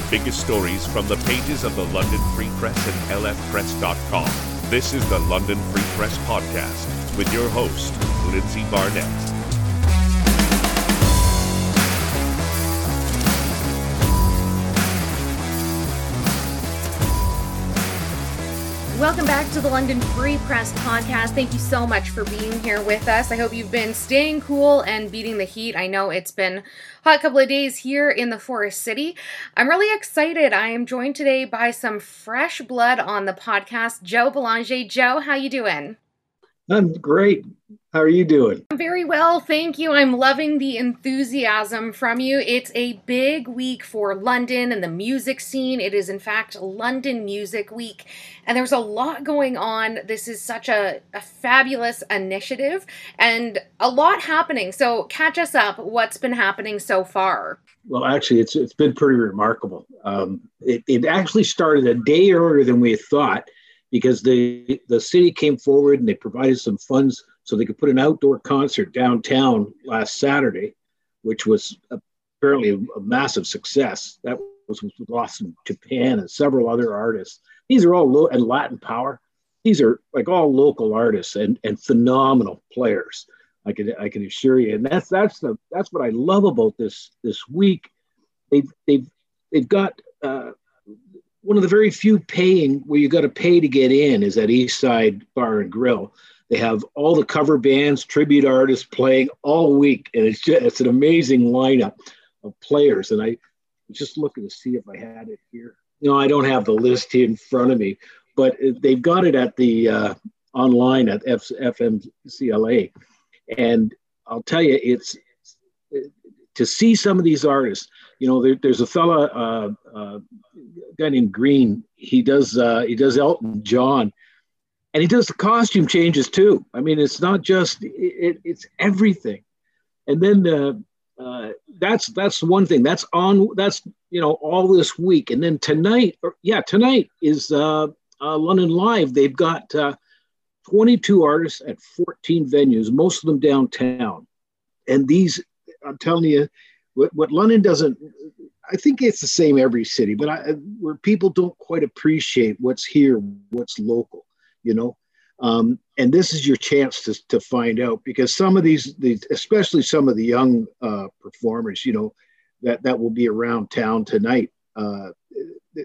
the biggest stories from the pages of the London Free Press and lfpress.com. This is the London Free Press Podcast with your host, Lindsay Barnett. Welcome back to the London Free Press podcast. Thank you so much for being here with us. I hope you've been staying cool and beating the heat. I know it's been hot couple of days here in the Forest City. I'm really excited. I am joined today by some fresh blood on the podcast. Joe Belanger. Joe, how you doing? I'm great. How are you doing? I'm very well, thank you. I'm loving the enthusiasm from you. It's a big week for London and the music scene. It is, in fact, London Music Week, and there's a lot going on. This is such a, a fabulous initiative and a lot happening. So, catch us up. What's been happening so far? Well, actually, it's it's been pretty remarkable. Um, it, it actually started a day earlier than we thought because the the city came forward and they provided some funds so they could put an outdoor concert downtown last Saturday, which was apparently a, massive success. That was with Boston Japan and several other artists. These are all low and Latin Power. These are like all local artists and, and phenomenal players. I can I can assure you, and that's that's the that's what I love about this this week. They've they've they've got uh, one of the very few paying where you got to pay to get in is at East Side Bar and Grill. They have all the cover bands, tribute artists playing all week, and it's just it's an amazing lineup of players. And I was just looking to see if I had it here. No, I don't have the list here in front of me, but they've got it at the uh, online at F- FMCLA, and I'll tell you, it's to see some of these artists. You know, there, there's a fella, uh, uh, guy named Green. He does uh, he does Elton John, and he does the costume changes too. I mean, it's not just it, it's everything. And then uh, that's that's one thing. That's on. That's you know all this week, and then tonight, or yeah, tonight is uh, uh, London Live. They've got uh, 22 artists at 14 venues, most of them downtown. And these, I'm telling you, what, what London doesn't I think it's the same every city, but I, where people don't quite appreciate what's here, what's local, you know. Um, and this is your chance to, to find out because some of these, these especially some of the young uh, performers, you know, that that will be around town tonight. Uh,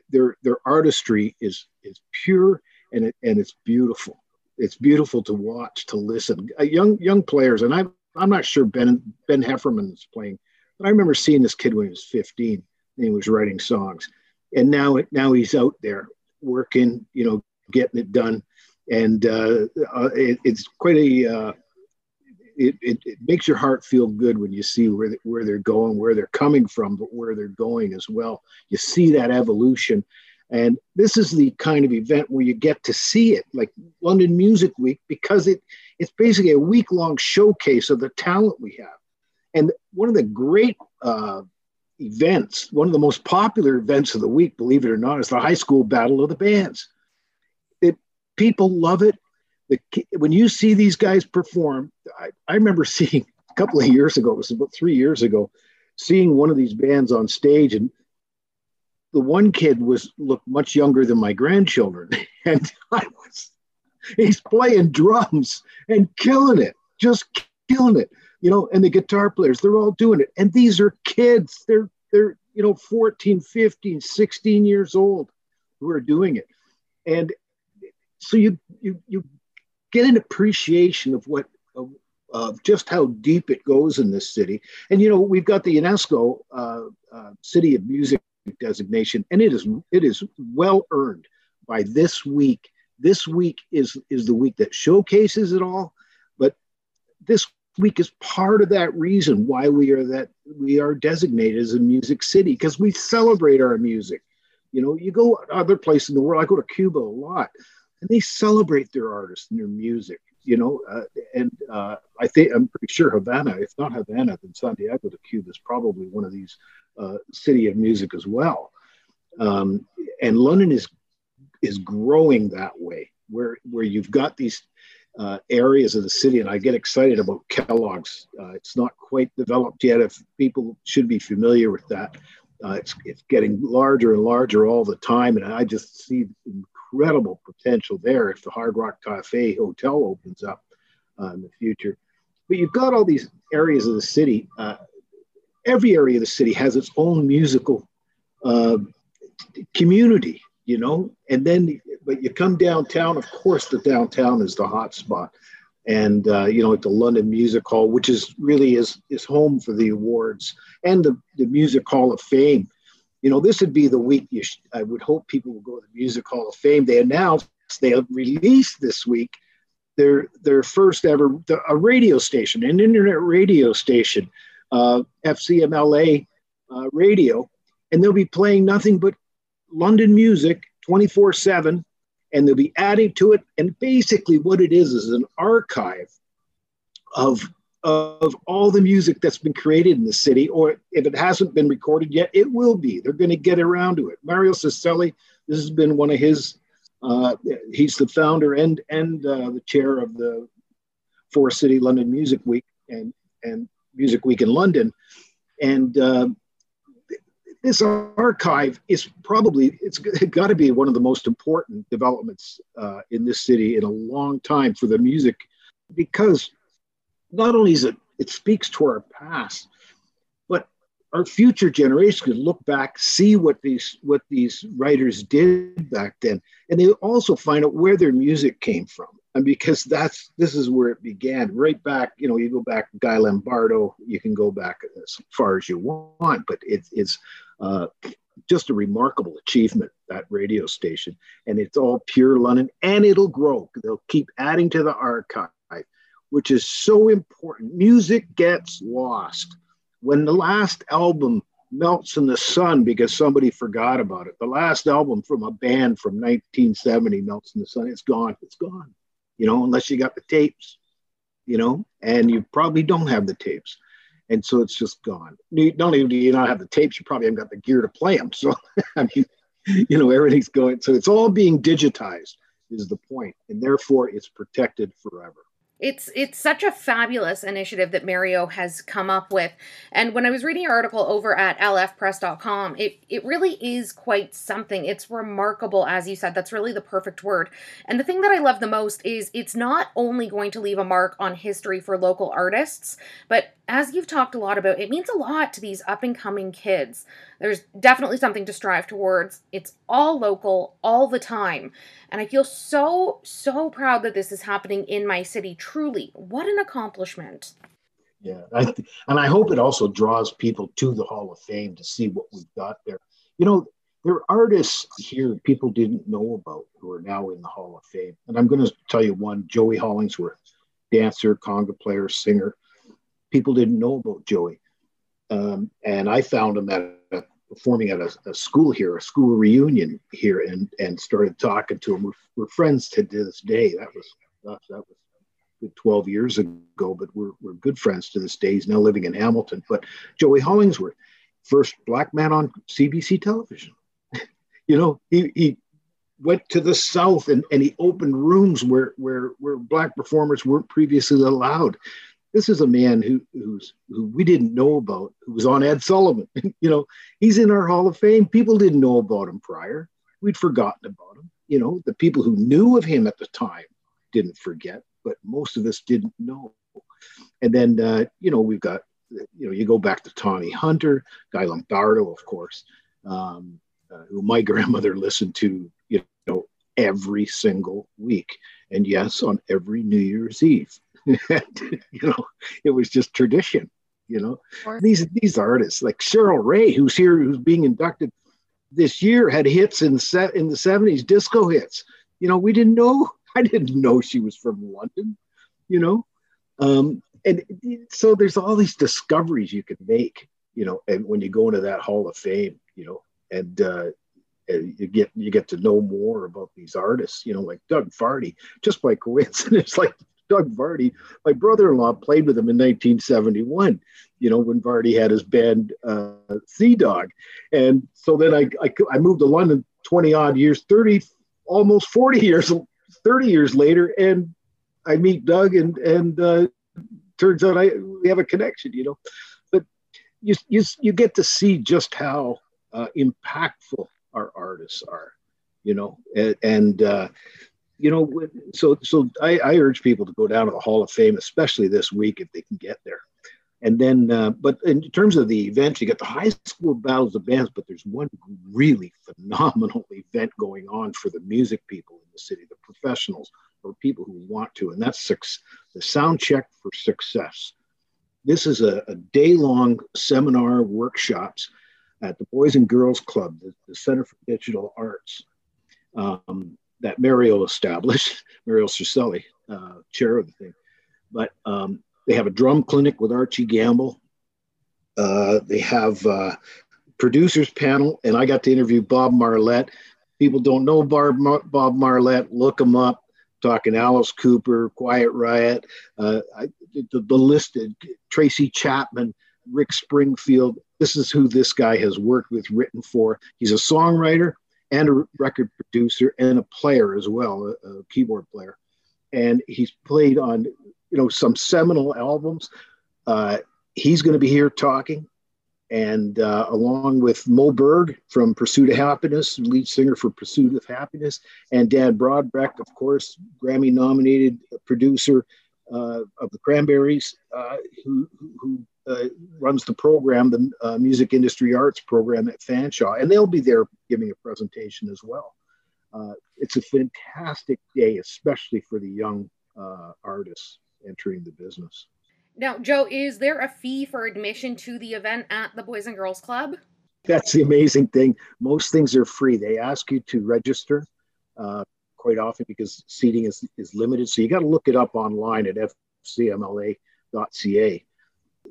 their their artistry is is pure and it, and it's beautiful. It's beautiful to watch, to listen. Uh, young young players, and I I'm not sure Ben Ben Heffernan is playing, but I remember seeing this kid when he was 15 and he was writing songs. And now, now he's out there working, you know, getting it done. And uh, uh, it, it's quite a, uh, it, it, it, makes your heart feel good when you see where, where they're going, where they're coming from, but where they're going as well. You see that evolution. And this is the kind of event where you get to see it, like London Music Week, because it, it's basically a week long showcase of the talent we have. And one of the great uh, events, one of the most popular events of the week, believe it or not, is the high school battle of the bands. It people love it. The, when you see these guys perform, I, I remember seeing a couple of years ago, it was about three years ago, seeing one of these bands on stage, and the one kid was looked much younger than my grandchildren, and I was he's playing drums and killing it, just killing it you know, and the guitar players, they're all doing it. And these are kids. They're they're, you know, 14, 15, 16 years old who are doing it. And so you you you get an appreciation of what of, of just how deep it goes in this city. And you know, we've got the UNESCO uh, uh, City of Music designation, and it is it is well earned by this week. This week is is the week that showcases it all. But this week is part of that reason why we are that we are designated as a music city because we celebrate our music. You know, you go other places in the world. I go to Cuba a lot, and they celebrate their artists and their music. You know, uh, and uh, I think I'm pretty sure Havana, if not Havana, then Santiago de Cuba is probably one of these uh, city of music as well. Um, and London is is growing that way, where where you've got these uh, areas of the city, and I get excited about Kellogg's. Uh, it's not quite developed yet. If people should be familiar with that, Uh, it's, it's getting larger and larger all the time. And I just see incredible potential there if the Hard Rock Cafe Hotel opens up uh, in the future. But you've got all these areas of the city. Uh, every area of the city has its own musical uh, community, you know. And then, but you come downtown. Of course, the downtown is the hot spot, and uh, you know, like the London Music Hall, which is really is is home for the awards and the the Music Hall of Fame. You know, this would be the week. You sh- I would hope people will go to the Music Hall of Fame. They announced they have released this week their their first ever a radio station, an internet radio station, uh, FCMLA uh, radio, and they'll be playing nothing but London music 24 7, and they'll be adding to it. And basically, what it is is an archive of of all the music that's been created in the city, or if it hasn't been recorded yet, it will be. They're going to get around to it. Mario Circelli, this has been one of his uh, he's the founder and and uh, the chair of the Forest City London Music Week and and Music Week in London, and uh, this archive is probably it's got to be one of the most important developments uh, in this city in a long time for the music, because not only is it it speaks to our past, but our future generations can look back, see what these what these writers did back then, and they also find out where their music came from. And because that's this is where it began, right back. You know, you go back Guy Lombardo, you can go back as far as you want, but it, it's uh, just a remarkable achievement that radio station, and it's all pure London, and it'll grow. They'll keep adding to the archive, which is so important. Music gets lost when the last album melts in the sun because somebody forgot about it, the last album from a band from 1970 melts in the sun, it's gone. It's gone, you know, unless you got the tapes, you know, and you probably don't have the tapes. And so it's just gone. Not only do you not have the tapes, you probably haven't got the gear to play them. So, I mean, you know, everything's going. So it's all being digitized, is the point, and therefore it's protected forever. It's it's such a fabulous initiative that Mario has come up with. And when I was reading your article over at lfpress.com, it it really is quite something. It's remarkable as you said. That's really the perfect word. And the thing that I love the most is it's not only going to leave a mark on history for local artists, but as you've talked a lot about, it means a lot to these up and coming kids. There's definitely something to strive towards. It's all local, all the time. And I feel so, so proud that this is happening in my city. Truly, what an accomplishment. Yeah. I th- and I hope it also draws people to the Hall of Fame to see what we've got there. You know, there are artists here people didn't know about who are now in the Hall of Fame. And I'm going to tell you one Joey Hollingsworth, dancer, conga player, singer people didn't know about Joey. Um, and I found him at a, performing at a, a, school here, a school reunion here, and and started talking to him. We're, we're friends to this day. That was that, was good 12 years ago, but we're, we're good friends to this day. He's now living in Hamilton. But Joey Hollingsworth, first black man on CBC television. you know, he, he went to the South and, and he opened rooms where, where, where black performers weren't previously allowed this is a man who who's who we didn't know about who was on ed sullivan. You know he's in our hall of fame. People didn't know about him prior. We'd forgotten about him. You know the people who knew of him at the time didn't forget but most of us didn't know. And then uh, you know we've got you know you go back to tommy hunter guy lombardo of course um, uh, who my grandmother listened to you know every single week. And yes on every new year's eve you know, it was just tradition. You know, these these artists like Cheryl Ray, who's here, who's being inducted this year, had hits in set in the seventies, disco hits. You know, we didn't know. I didn't know she was from London. You know, um, and so there's all these discoveries you can make. You know, and when you go into that Hall of Fame, you know, and uh, you get you get to know more about these artists, you know, like Doug Vardy, just by coincidence, like Doug Vardy. My brother-in-law played with him in 1971. You know, when Vardy had his band uh, Sea Dog, and so then I, I I moved to London 20 odd years, 30, almost 40 years, 30 years later, and I meet Doug, and and uh, turns out I we have a connection. You know, but you you you get to see just how uh, impactful our artists are, you know, and, and uh, you know, so so I, I, urge people to go down to the Hall of Fame, especially this week if they can get there. And then, uh, but in terms of the events, you got the high school battles of bands, but there's one really phenomenal event going on for the music people in the city, the professionals or people who want to, and that's six, the sound check for success. This is a, a day long seminar workshops at the Boys and Girls Club, the, the Center for Digital Arts. Um, that Mario established, Mario Circelli, uh, chair of the thing. But um, they have a drum clinic with Archie Gamble. Uh, they have uh, producers panel, and I got to interview Bob Marlette. People don't know Bob, Mar- Bob Marlette. Look him up. Talking Alice Cooper, Quiet Riot, uh, I, the, the listed Tracy Chapman, Rick Springfield. This is who this guy has worked with, written for. He's a songwriter and a record producer and a player as well, a, a keyboard player. And he's played on, you know, some seminal albums. Uh, he's going to be here talking, and uh, along with Mo Berg from Pursuit of Happiness, lead singer for Pursuit of Happiness, and Dan Brodbeck, of course, Grammy-nominated producer uh, of the Cranberries, uh, who, who uh, runs the program, the uh, Music Industry Arts program at Fanshawe, and they'll be there giving a presentation as well. Uh, it's a fantastic day, especially for the young uh, artists entering the business. Now, Joe, is there a fee for admission to the event at the Boys and Girls Club? That's the amazing thing. Most things are free. They ask you to register uh, quite often because seating is, is limited. So you got to look it up online at fcmla.ca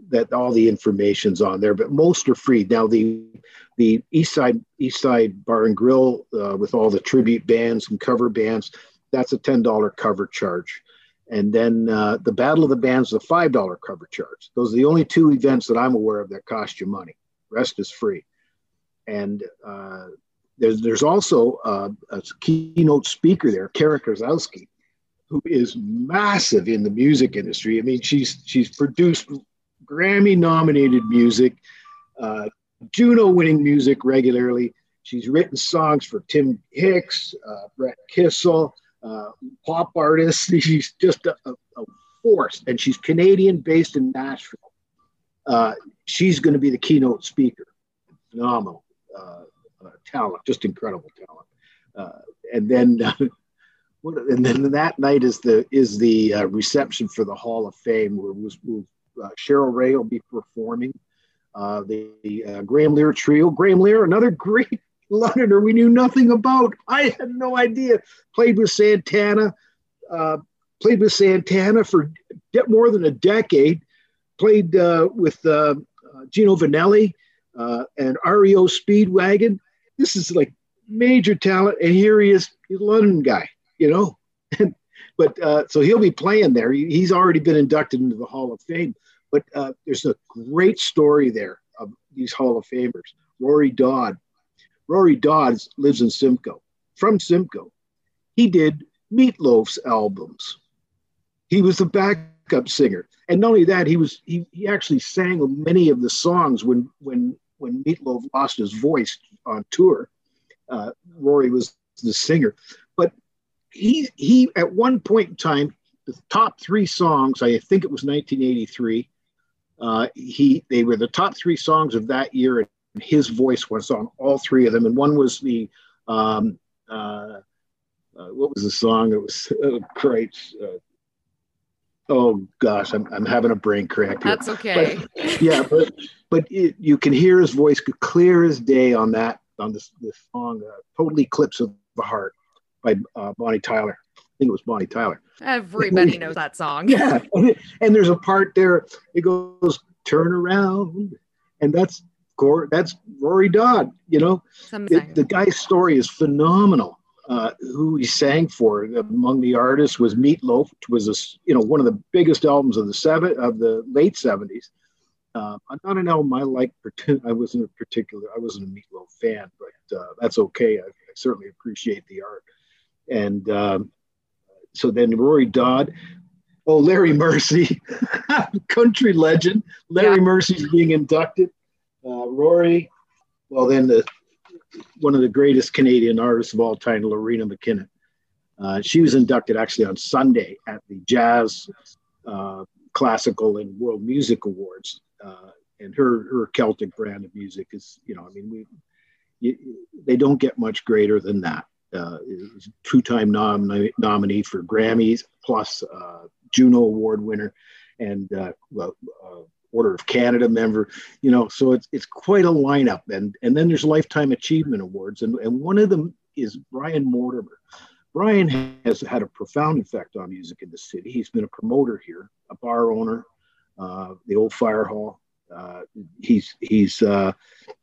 that all the information's on there, but most are free. Now the the East Side East Side Bar and Grill uh, with all the tribute bands and cover bands, that's a ten dollar cover charge, and then uh, the Battle of the Bands a five dollar cover charge. Those are the only two events that I'm aware of that cost you money. Rest is free, and uh, there's there's also uh, a keynote speaker there, Karen Kosowski, who is massive in the music industry. I mean, she's she's produced Grammy nominated music, uh, Juno winning music regularly. She's written songs for Tim Hicks, uh, Brett Kissel, uh, pop artists. She's just a, a, force, and she's Canadian based in Nashville. Uh, she's going to be the keynote speaker. Phenomenal uh, uh, talent, just incredible talent. and then and then that night is the is the uh, reception for the Hall of Fame, where we'll uh, Cheryl Ray will be performing. Uh, the uh, Graham Lear Trio. Graham Lear, another great Londoner we knew nothing about. I had no idea. Played with Santana. Uh, played with Santana for more than a decade. Played uh, with uh, Gino Vannelli and REO Speedwagon. This is like major talent, and here he is, he's a London guy, you know. And but uh, so he'll be playing there. He's already been inducted into the Hall of Fame. But uh, there's a great story there of these Hall of Famers. Rory Dodd. Rory Dodd lives in Simcoe. From Simcoe, he did Meatloaf's albums. He was the backup singer, and not only that, he was he, he actually sang many of the songs when when when Meatloaf lost his voice on tour. Uh, Rory was the singer, he he at one point in time, the top three songs, I think it was 1983. Uh, he they were the top three songs of that year, and his voice was on all three of them. And one was the um, uh, uh, what was the song? It was oh, great. Uh, oh gosh, I'm, I'm having a brain crack. Here. That's okay. But, yeah, but but it, you can hear his voice clear as day on that on this this song, uh, "Total Eclipse of the Heart." By uh, Bonnie Tyler. I think it was Bonnie Tyler. Everybody knows that song. Yeah, and, there's a part there. It goes turn around, and that's that's Rory Dodd. You know, the, the, guy's story is phenomenal. Uh, who he sang for among the artists was Meatloaf, which was a, you know one of the biggest albums of the seven of the late seventies. Uh, not an album I like. I wasn't a particular. I wasn't a Meatloaf fan, but uh, that's okay. I, I certainly appreciate the art. And um, so then Rory Dodd, oh, Larry Mercey, country legend. Larry yeah. Mercey's being inducted. Uh, Rory, well, then the one of the greatest Canadian artists of all time, Loreena McKennitt. Uh, she was inducted actually on Sunday at the Jazz, uh, Classical, and World Music Awards. Uh, and her her Celtic brand of music is, you know, I mean, we you, they don't get much greater than that. Uh, two-time nom- nominee for Grammys, plus uh, Juno Award winner, and uh, well, Order of Canada member, you know, so it's it's quite a lineup. And and then there's lifetime achievement awards, and, and one of them is Brian Mortimer. Brian has had a profound effect on music in the city. He's been a promoter here, a bar owner, uh, the old fire hall. Uh, he's he's uh,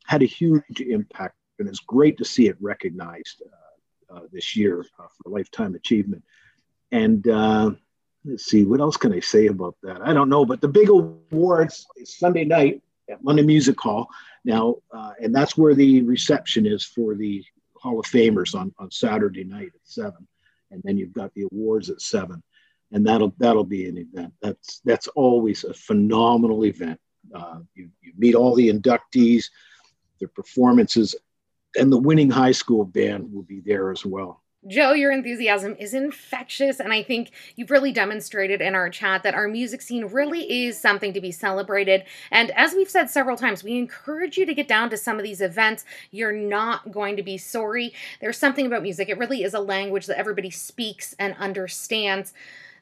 had a huge impact, and it's great to see it recognized uh, uh, this year uh, for lifetime achievement. And let's see, what else can I say about that? I don't know, but the big awards is Sunday night at London Music Hall now, uh, and that's where the reception is for the Hall of Famers on, on Saturday night at seven, and then you've got the awards at seven, and that'll that'll be an event. That's that's always a phenomenal event. Uh, you, you meet all the inductees, their performances, and the winning high school band will be there as well. Joe, your enthusiasm is infectious, and I think you've really demonstrated in our chat that our music scene really is something to be celebrated. And as we've said several times, we encourage you to get down to some of these events. You're not going to be sorry. There's something about music, it really is a language that everybody speaks and understands.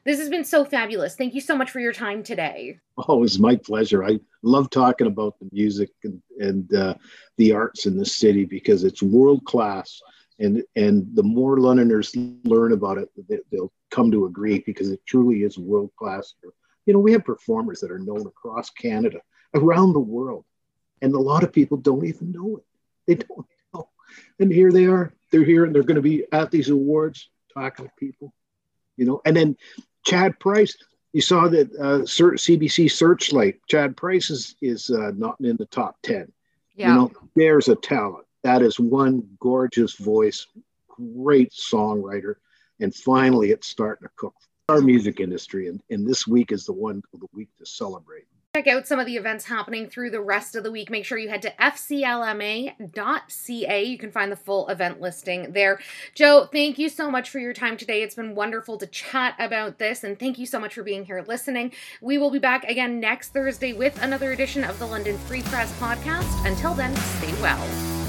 This has been so fabulous. Thank you so much for your time today. Oh, it's my pleasure. I love talking about the music and, and uh, the arts in the city because it's world class and and the more Londoners learn about it, they'll come to agree because it truly is world class. You know, we have performers that are known across Canada, around the world, and a lot of people don't even know it. They don't know, and here they are. They're here, and they're going to be at these awards talking to people. You know, and then Chad Price. You saw that uh, CBC Searchlight. Chad Price is is uh, not in the top ten. Yeah. You know, there's a talent that is one gorgeous voice, great songwriter. And finally, it's starting to cook our music industry. And, and this week is the one of the week to celebrate. Check out some of the events happening through the rest of the week. Make sure you head to fclma.ca. You can find the full event listing there. Joe, thank you so much for your time today. It's been wonderful to chat about this, and thank you so much for being here listening. We will be back again next Thursday with another edition of the London Free Press podcast. Until then, stay well.